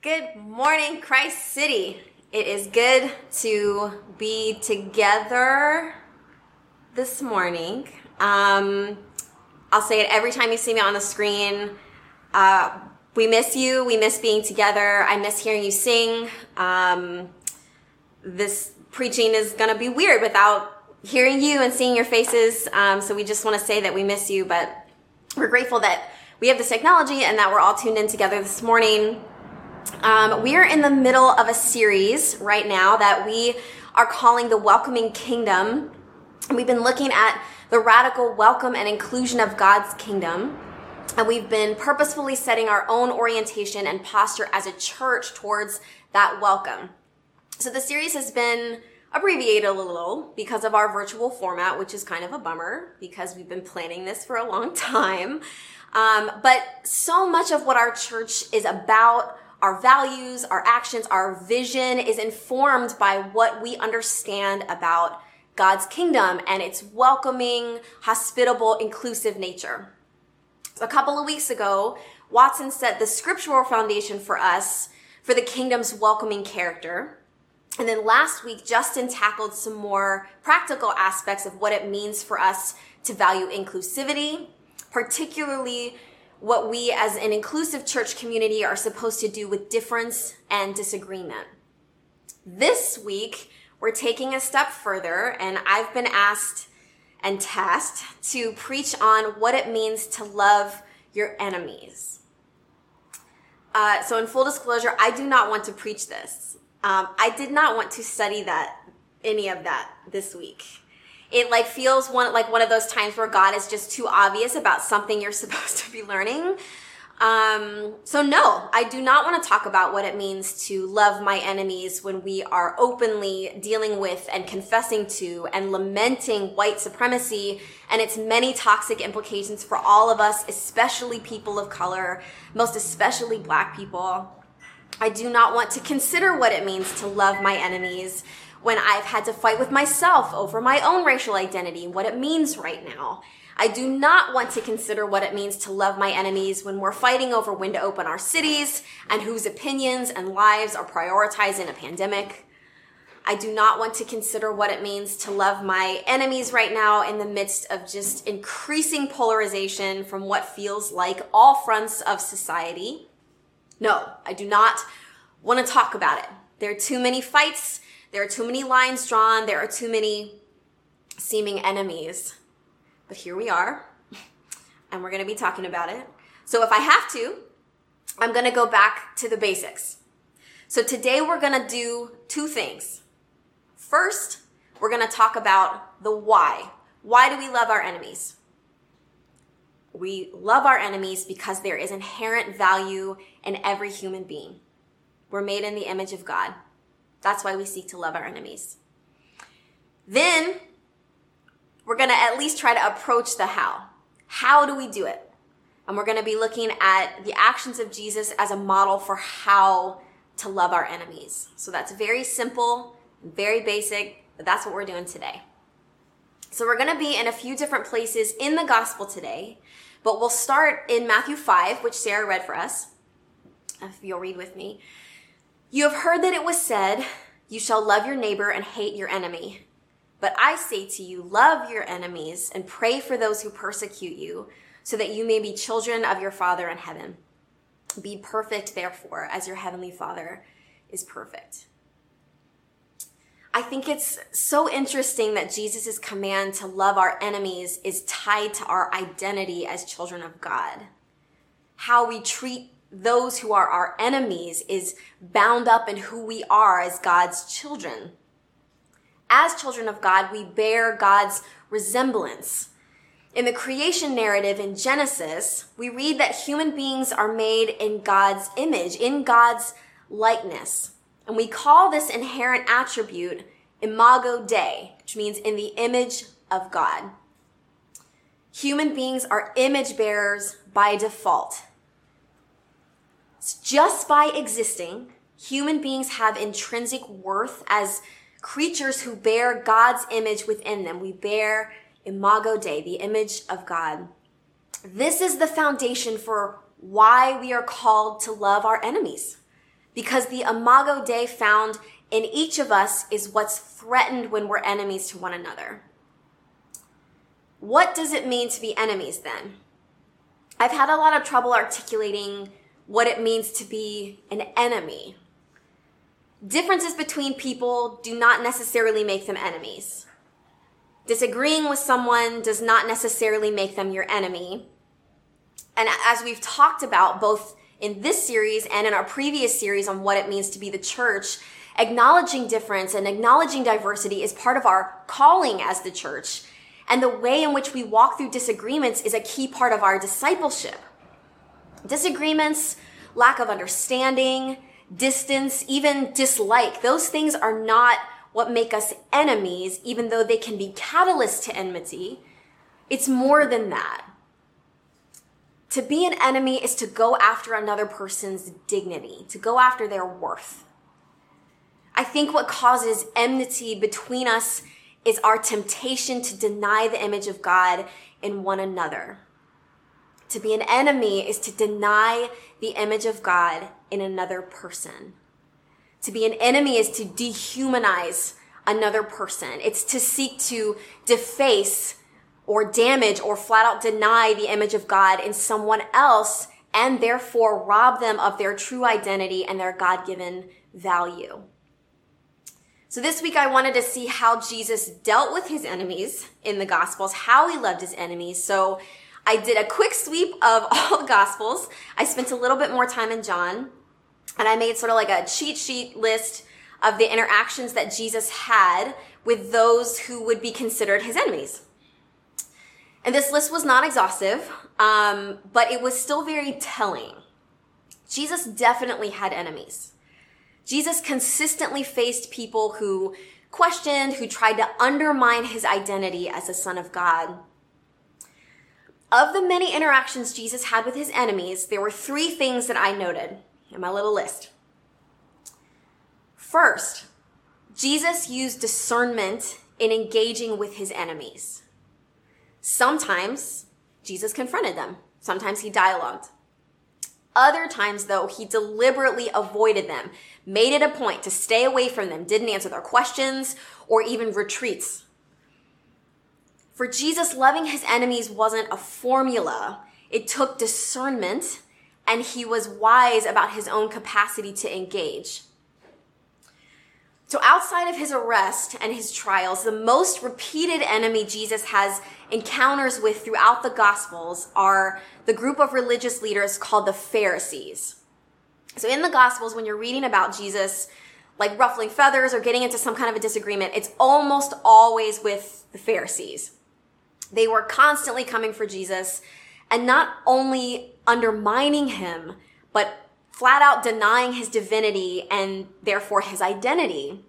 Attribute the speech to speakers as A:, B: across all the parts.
A: Good morning, Christ City. It is good to be together this morning. Um, I'll say it every time you see me on the screen. Uh, we miss you. We miss being together. I miss hearing you sing. Um, this preaching is going to be weird without hearing you and seeing your faces. Um, so we just want to say that we miss you, but we're grateful that we have this technology and that we're all tuned in together this morning. Um, we are in the middle of a series right now that we are calling the Welcoming Kingdom. We've been looking at the radical welcome and inclusion of God's kingdom. And we've been purposefully setting our own orientation and posture as a church towards that welcome. So the series has been abbreviated a little because of our virtual format, which is kind of a bummer because we've been planning this for a long time. Um, but so much of what our church is about our values, our actions, our vision is informed by what we understand about God's kingdom and its welcoming, hospitable, inclusive nature. A couple of weeks ago, Watson set the scriptural foundation for us for the kingdom's welcoming character. And then last week, Justin tackled some more practical aspects of what it means for us to value inclusivity, particularly what we as an inclusive church community are supposed to do with difference and disagreement. This week, we're taking a step further, and I've been asked and tasked to preach on what it means to love your enemies. Uh, so, in full disclosure, I do not want to preach this. Um, I did not want to study that, any of that this week it like feels one like one of those times where God is just too obvious about something you're supposed to be learning. Um, so no, I do not want to talk about what it means to love my enemies when we are openly dealing with and confessing to and lamenting white supremacy and its many toxic implications for all of us, especially people of color, most especially black people. I do not want to consider what it means to love my enemies when I've had to fight with myself over my own racial identity and what it means right now. I do not want to consider what it means to love my enemies when we're fighting over when to open our cities and whose opinions and lives are prioritized in a pandemic. I do not want to consider what it means to love my enemies right now in the midst of just increasing polarization from what feels like all fronts of society. No, I do not want to talk about it. There are too many fights there are too many lines drawn. There are too many seeming enemies. But here we are, and we're going to be talking about it. So if I have to, I'm going to go back to the basics. So today we're going to do two things. First, we're going to talk about the why. Why do we love our enemies? We love our enemies because there is inherent value in every human being. We're made in the image of God. That's why we seek to love our enemies. Then we're going to at least try to approach the how. How do we do it? And we're going to be looking at the actions of Jesus as a model for how to love our enemies. So that's very simple, very basic, but that's what we're doing today. So we're going to be in a few different places in the gospel today, but we'll start in Matthew 5, which Sarah read for us. If you'll read with me. You have heard that it was said, You shall love your neighbor and hate your enemy. But I say to you, love your enemies and pray for those who persecute you, so that you may be children of your Father in heaven. Be perfect, therefore, as your heavenly Father is perfect. I think it's so interesting that Jesus' command to love our enemies is tied to our identity as children of God. How we treat those who are our enemies is bound up in who we are as God's children. As children of God, we bear God's resemblance. In the creation narrative in Genesis, we read that human beings are made in God's image, in God's likeness. And we call this inherent attribute imago Dei, which means in the image of God. Human beings are image bearers by default. Just by existing, human beings have intrinsic worth as creatures who bear God's image within them. We bear imago Dei, the image of God. This is the foundation for why we are called to love our enemies. because the imago Dei found in each of us is what's threatened when we're enemies to one another. What does it mean to be enemies then? I've had a lot of trouble articulating what it means to be an enemy. Differences between people do not necessarily make them enemies. Disagreeing with someone does not necessarily make them your enemy. And as we've talked about both in this series and in our previous series on what it means to be the church, acknowledging difference and acknowledging diversity is part of our calling as the church. And the way in which we walk through disagreements is a key part of our discipleship. Disagreements, lack of understanding, distance, even dislike, those things are not what make us enemies, even though they can be catalysts to enmity. It's more than that. To be an enemy is to go after another person's dignity, to go after their worth. I think what causes enmity between us is our temptation to deny the image of God in one another. To be an enemy is to deny the image of God in another person. To be an enemy is to dehumanize another person. It's to seek to deface or damage or flat out deny the image of God in someone else and therefore rob them of their true identity and their God given value. So this week I wanted to see how Jesus dealt with his enemies in the Gospels, how he loved his enemies. So I did a quick sweep of all the Gospels. I spent a little bit more time in John and I made sort of like a cheat sheet list of the interactions that Jesus had with those who would be considered his enemies. And this list was not exhaustive, um, but it was still very telling. Jesus definitely had enemies. Jesus consistently faced people who questioned, who tried to undermine his identity as a son of God. Of the many interactions Jesus had with his enemies, there were three things that I noted in my little list. First, Jesus used discernment in engaging with his enemies. Sometimes Jesus confronted them. Sometimes he dialogued. Other times, though, he deliberately avoided them, made it a point to stay away from them, didn't answer their questions, or even retreats. For Jesus, loving his enemies wasn't a formula. It took discernment, and he was wise about his own capacity to engage. So, outside of his arrest and his trials, the most repeated enemy Jesus has encounters with throughout the Gospels are the group of religious leaders called the Pharisees. So, in the Gospels, when you're reading about Jesus, like ruffling feathers or getting into some kind of a disagreement, it's almost always with the Pharisees. They were constantly coming for Jesus and not only undermining him, but flat out denying his divinity and therefore his identity.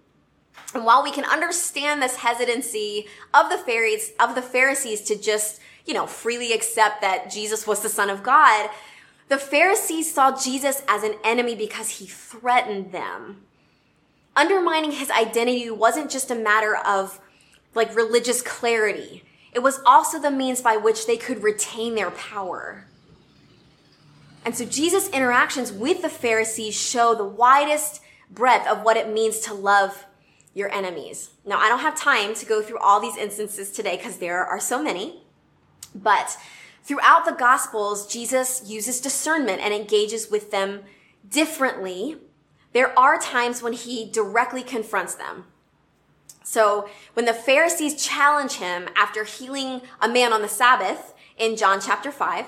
A: And while we can understand this hesitancy of the Pharisees, of the Pharisees to just, you know, freely accept that Jesus was the son of God, the Pharisees saw Jesus as an enemy because he threatened them. Undermining his identity wasn't just a matter of like religious clarity. It was also the means by which they could retain their power. And so Jesus' interactions with the Pharisees show the widest breadth of what it means to love your enemies. Now, I don't have time to go through all these instances today because there are so many, but throughout the Gospels, Jesus uses discernment and engages with them differently. There are times when he directly confronts them. So when the Pharisees challenge him after healing a man on the Sabbath in John chapter 5,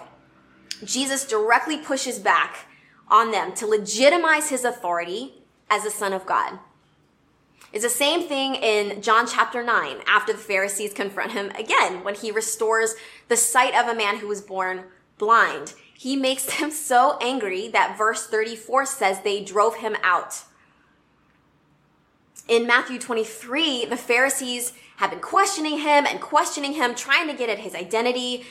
A: Jesus directly pushes back on them to legitimize his authority as the Son of God. It's the same thing in John chapter 9 after the Pharisees confront him again when he restores the sight of a man who was born blind. He makes them so angry that verse 34 says they drove him out. In Matthew 23, the Pharisees have been questioning him and questioning him, trying to get at his identity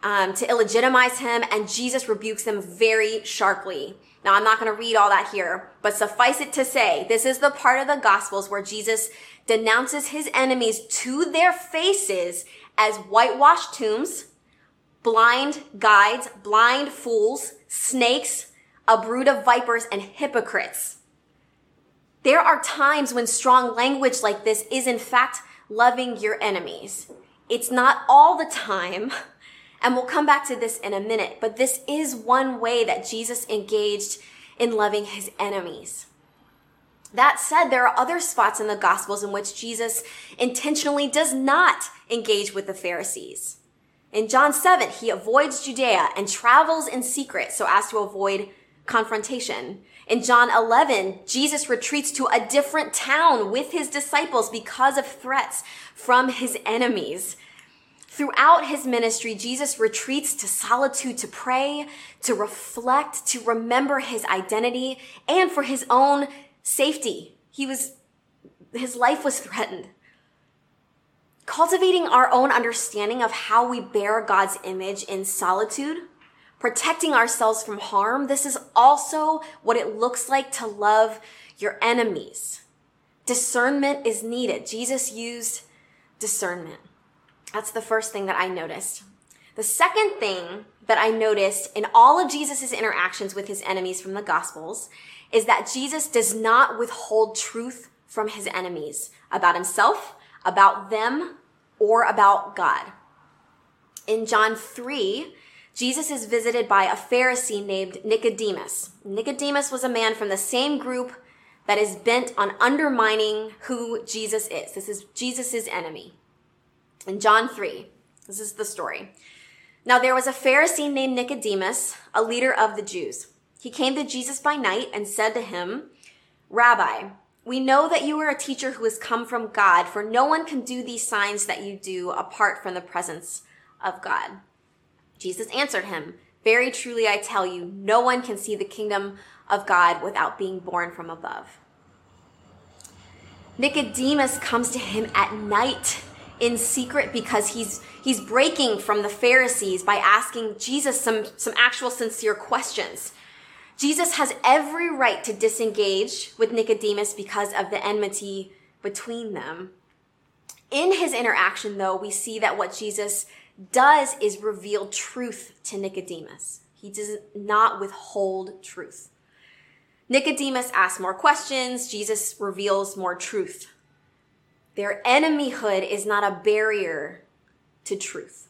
A: um, to illegitimize him, and Jesus rebukes them very sharply. Now, I'm not going to read all that here, but suffice it to say, this is the part of the Gospels where Jesus denounces his enemies to their faces as whitewashed tombs, blind guides, blind fools, snakes, a brood of vipers, and hypocrites. There are times when strong language like this is in fact loving your enemies. It's not all the time. And we'll come back to this in a minute, but this is one way that Jesus engaged in loving his enemies. That said, there are other spots in the Gospels in which Jesus intentionally does not engage with the Pharisees. In John 7, he avoids Judea and travels in secret so as to avoid confrontation. In John 11, Jesus retreats to a different town with his disciples because of threats from his enemies. Throughout his ministry, Jesus retreats to solitude to pray, to reflect, to remember his identity, and for his own safety. He was, his life was threatened. Cultivating our own understanding of how we bear God's image in solitude protecting ourselves from harm, this is also what it looks like to love your enemies. Discernment is needed. Jesus used discernment. That's the first thing that I noticed. The second thing that I noticed in all of Jesus' interactions with his enemies from the Gospels is that Jesus does not withhold truth from his enemies about himself, about them, or about God. In John 3, Jesus is visited by a Pharisee named Nicodemus. Nicodemus was a man from the same group that is bent on undermining who Jesus is. This is Jesus' enemy. In John 3, this is the story. Now there was a Pharisee named Nicodemus, a leader of the Jews. He came to Jesus by night and said to him, Rabbi, we know that you are a teacher who has come from God, for no one can do these signs that you do apart from the presence of God. Jesus answered him, Very truly I tell you, no one can see the kingdom of God without being born from above. Nicodemus comes to him at night in secret because he's he's breaking from the Pharisees by asking Jesus some some actual sincere questions. Jesus has every right to disengage with Nicodemus because of the enmity between them. In his interaction though, we see that what Jesus does is reveal truth to Nicodemus. He does not withhold truth. Nicodemus asks more questions. Jesus reveals more truth. Their enemyhood is not a barrier to truth.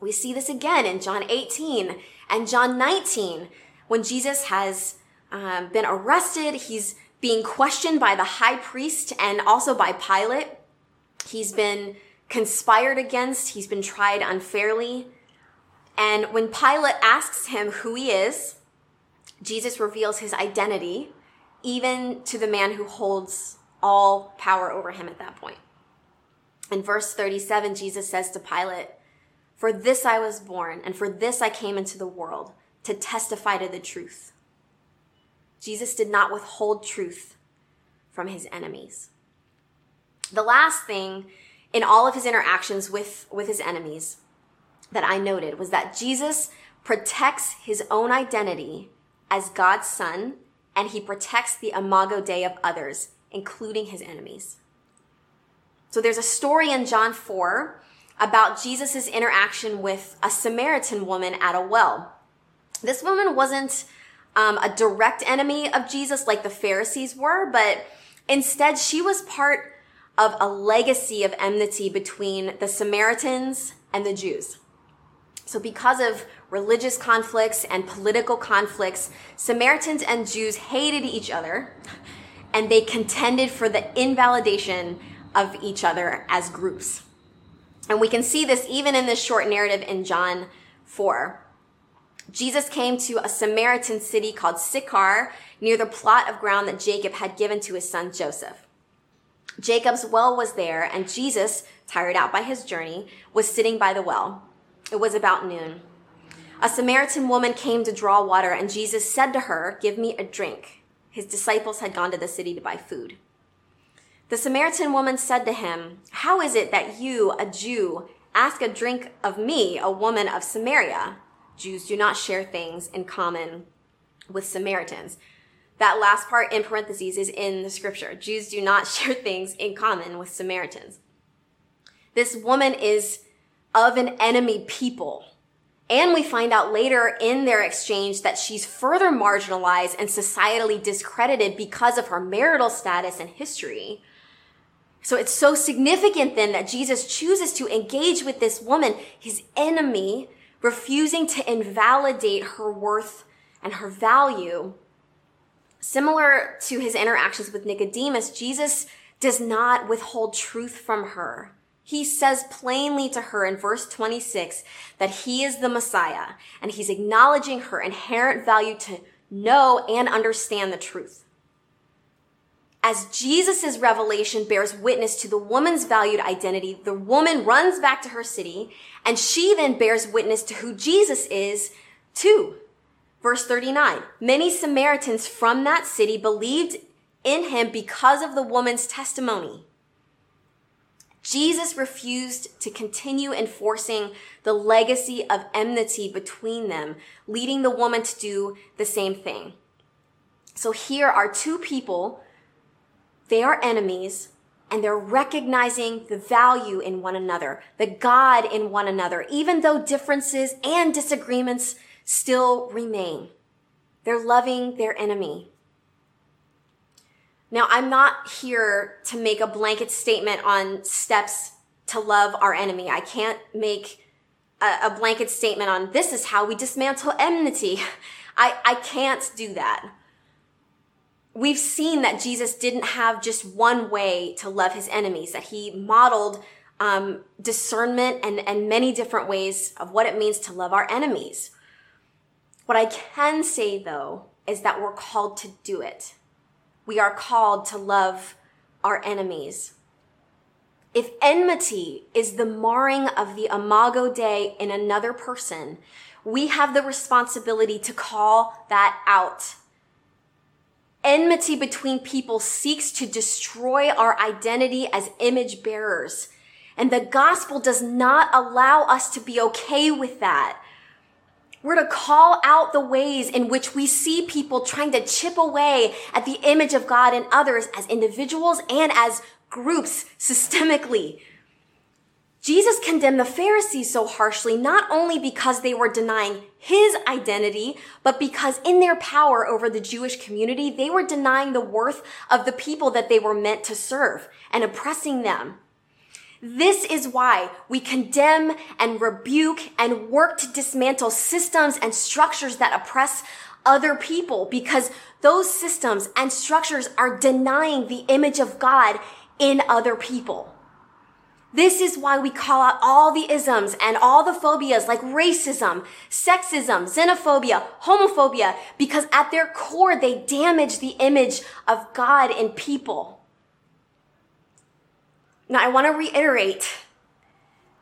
A: We see this again in John 18 and John 19 when Jesus has um, been arrested. He's being questioned by the high priest and also by Pilate. He's been conspired against, he's been tried unfairly. And when Pilate asks him who he is, Jesus reveals his identity, even to the man who holds all power over him at that point. In verse 37, Jesus says to Pilate, For this I was born, and for this I came into the world, to testify to the truth. Jesus did not withhold truth from his enemies. The last thing in all of his interactions with, with his enemies that I noted was that Jesus protects his own identity as God's son and he protects the imago Dei of others, including his enemies. So there's a story in John 4 about Jesus' interaction with a Samaritan woman at a well. This woman wasn't um, a direct enemy of Jesus like the Pharisees were, but instead she was part of a legacy of enmity between the Samaritans and the Jews. So because of religious conflicts and political conflicts, Samaritans and Jews hated each other and they contended for the invalidation of each other as groups. And we can see this even in this short narrative in John 4. Jesus came to a Samaritan city called Sychar near the plot of ground that Jacob had given to his son Joseph. Jacob's well was there, and Jesus, tired out by his journey, was sitting by the well. It was about noon. A Samaritan woman came to draw water, and Jesus said to her, Give me a drink. His disciples had gone to the city to buy food. The Samaritan woman said to him, How is it that you, a Jew, ask a drink of me, a woman of Samaria? Jews do not share things in common with Samaritans. That last part in parentheses is in the scripture. Jews do not share things in common with Samaritans. This woman is of an enemy people, And we find out later in their exchange that she's further marginalized and societally discredited because of her marital status and history. So it's so significant then that Jesus chooses to engage with this woman, his enemy, refusing to invalidate her worth and her value. Similar to his interactions with Nicodemus, Jesus does not withhold truth from her. He says plainly to her in verse 26 that he is the Messiah and he's acknowledging her inherent value to know and understand the truth. As Jesus' revelation bears witness to the woman's valued identity, the woman runs back to her city and she then bears witness to who Jesus is too. Verse 39. Many Samaritans from that city believed in him because of the woman's testimony. Jesus refused to continue enforcing the legacy of enmity between them, leading the woman to do the same thing. So here are two people. They are enemies and they're recognizing the value in one another, the God in one another, even though differences and disagreements still remain. They're loving their enemy. Now, I'm not here to make a blanket statement on steps to love our enemy. I can't make a, a blanket statement on this is how we dismantle enmity. I, I can't do that. We've seen that Jesus didn't have just one way to love his enemies, that he modeled um, discernment and, and many different ways of what it means to love our enemies. What I can say though is that we're called to do it we are called to love our enemies. If enmity is the marring of the imago Dei in another person, we have the responsibility to call that out. Enmity between people seeks to destroy our identity as image bearers. And the gospel does not allow us to be okay with that. We're to call out the ways in which we see people trying to chip away at the image of God in others as individuals and as groups systemically. Jesus condemned the Pharisees so harshly, not only because they were denying his identity, but because in their power over the Jewish community, they were denying the worth of the people that they were meant to serve and oppressing them. This is why we condemn and rebuke and work to dismantle systems and structures that oppress other people because those systems and structures are denying the image of God in other people. This is why we call out all the isms and all the phobias like racism, sexism, xenophobia, homophobia, because at their core, they damage the image of God in people. Now, I want to reiterate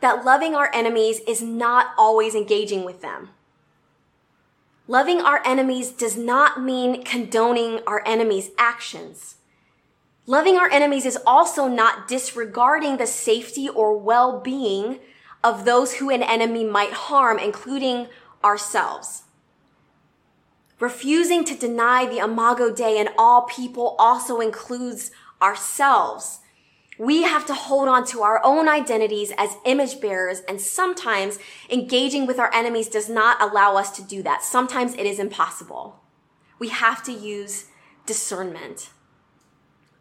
A: that loving our enemies is not always engaging with them. Loving our enemies does not mean condoning our enemies' actions. Loving our enemies is also not disregarding the safety or well-being of those who an enemy might harm, including ourselves. Refusing to deny the Imago Dei in all people also includes ourselves we have to hold on to our own identities as image bearers, and sometimes engaging with our enemies does not allow us to do that. Sometimes it is impossible. We have to use discernment.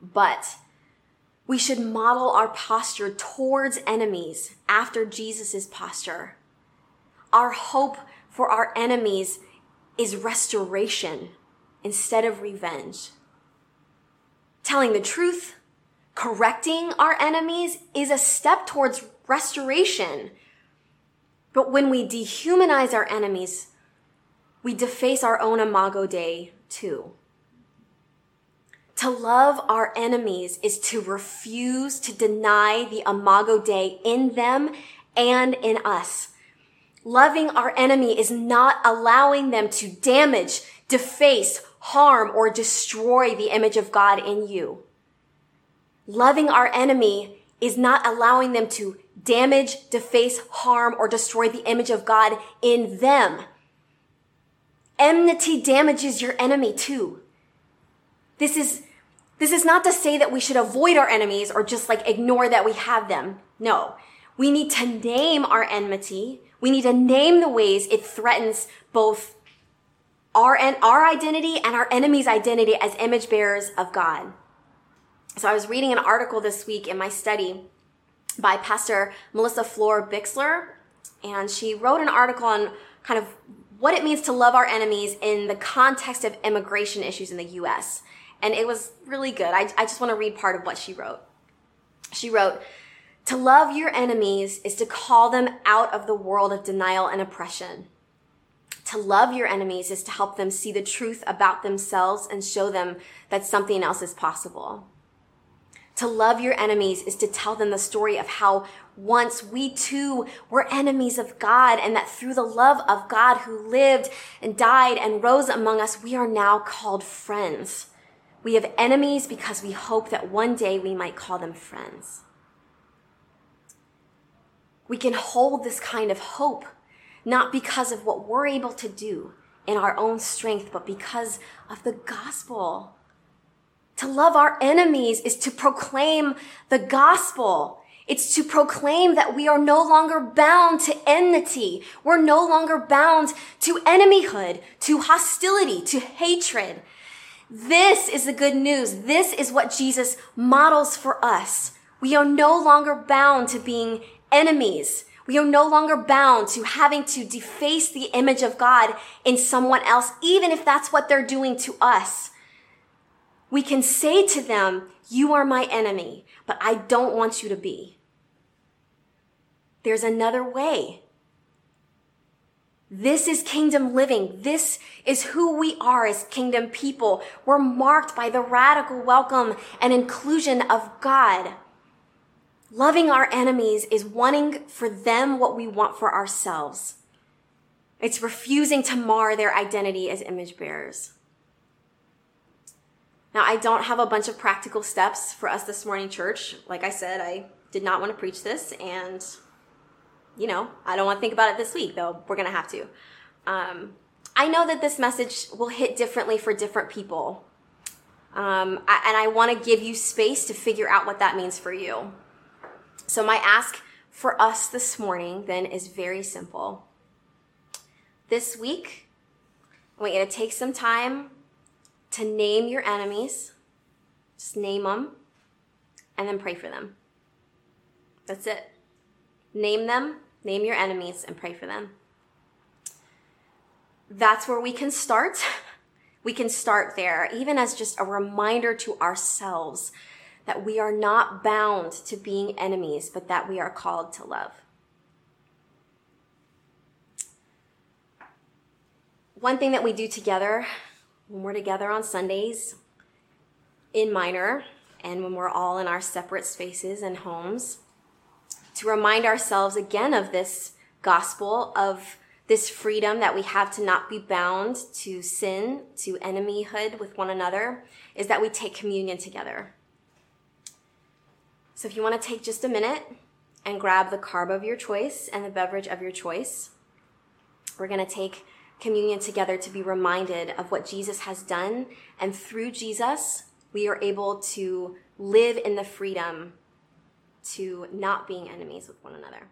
A: But we should model our posture towards enemies after Jesus' posture. Our hope for our enemies is restoration instead of revenge. Telling the truth, correcting our enemies is a step towards restoration. But when we dehumanize our enemies, we deface our own imago Dei too. To love our enemies is to refuse to deny the imago Dei in them and in us. Loving our enemy is not allowing them to damage, deface, harm, or destroy the image of God in you. Loving our enemy is not allowing them to damage, deface, harm, or destroy the image of God in them. Enmity damages your enemy too. This is, this is not to say that we should avoid our enemies or just like ignore that we have them. No. We need to name our enmity. We need to name the ways it threatens both our, our identity and our enemy's identity as image bearers of God. So I was reading an article this week in my study by Pastor Melissa Florer-Bixler, and she wrote an article on kind of what it means to love our enemies in the context of immigration issues in the US. And it was really good. I, I just want to read part of what she wrote. She wrote, to love your enemies is to call them out of the world of denial and oppression. To love your enemies is to help them see the truth about themselves and show them that something else is possible. To love your enemies is to tell them the story of how once we too were enemies of God and that through the love of God who lived and died and rose among us, we are now called friends. We have enemies because we hope that one day we might call them friends. We can hold this kind of hope not because of what we're able to do in our own strength, but because of the gospel. To love our enemies is to proclaim the gospel. It's to proclaim that we are no longer bound to enmity. We're no longer bound to enemyhood, to hostility, to hatred. This is the good news. This is what Jesus models for us. We are no longer bound to being enemies. We are no longer bound to having to deface the image of God in someone else, even if that's what they're doing to us we can say to them, You are my enemy, but I don't want you to be. There's another way. This is kingdom living. This is who we are as kingdom people. We're marked by the radical welcome and inclusion of God. Loving our enemies is wanting for them what we want for ourselves. It's refusing to mar their identity as image bearers. Now, I don't have a bunch of practical steps for us this morning, church. Like I said, I did not want to preach this, and you know, I don't want to think about it this week, though we're going to have to. Um, I know that this message will hit differently for different people. Um, I, and I want to give you space to figure out what that means for you. So, my ask for us this morning then is very simple. This week, I want you to take some time to name your enemies, just name them, and then pray for them. That's it. Name them, name your enemies, and pray for them. That's where we can start. We can start there, even as just a reminder to ourselves that we are not bound to being enemies, but that we are called to love. One thing that we do together when we're together on Sundays in minor and when we're all in our separate spaces and homes to remind ourselves again of this gospel of this freedom that we have to not be bound to sin, to enemyhood with one another, is that we take communion together. So if you want to take just a minute and grab the carb of your choice and the beverage of your choice, we're going to take communion together to be reminded of what Jesus has done. And through Jesus, we are able to live in the freedom to not being enemies with one another.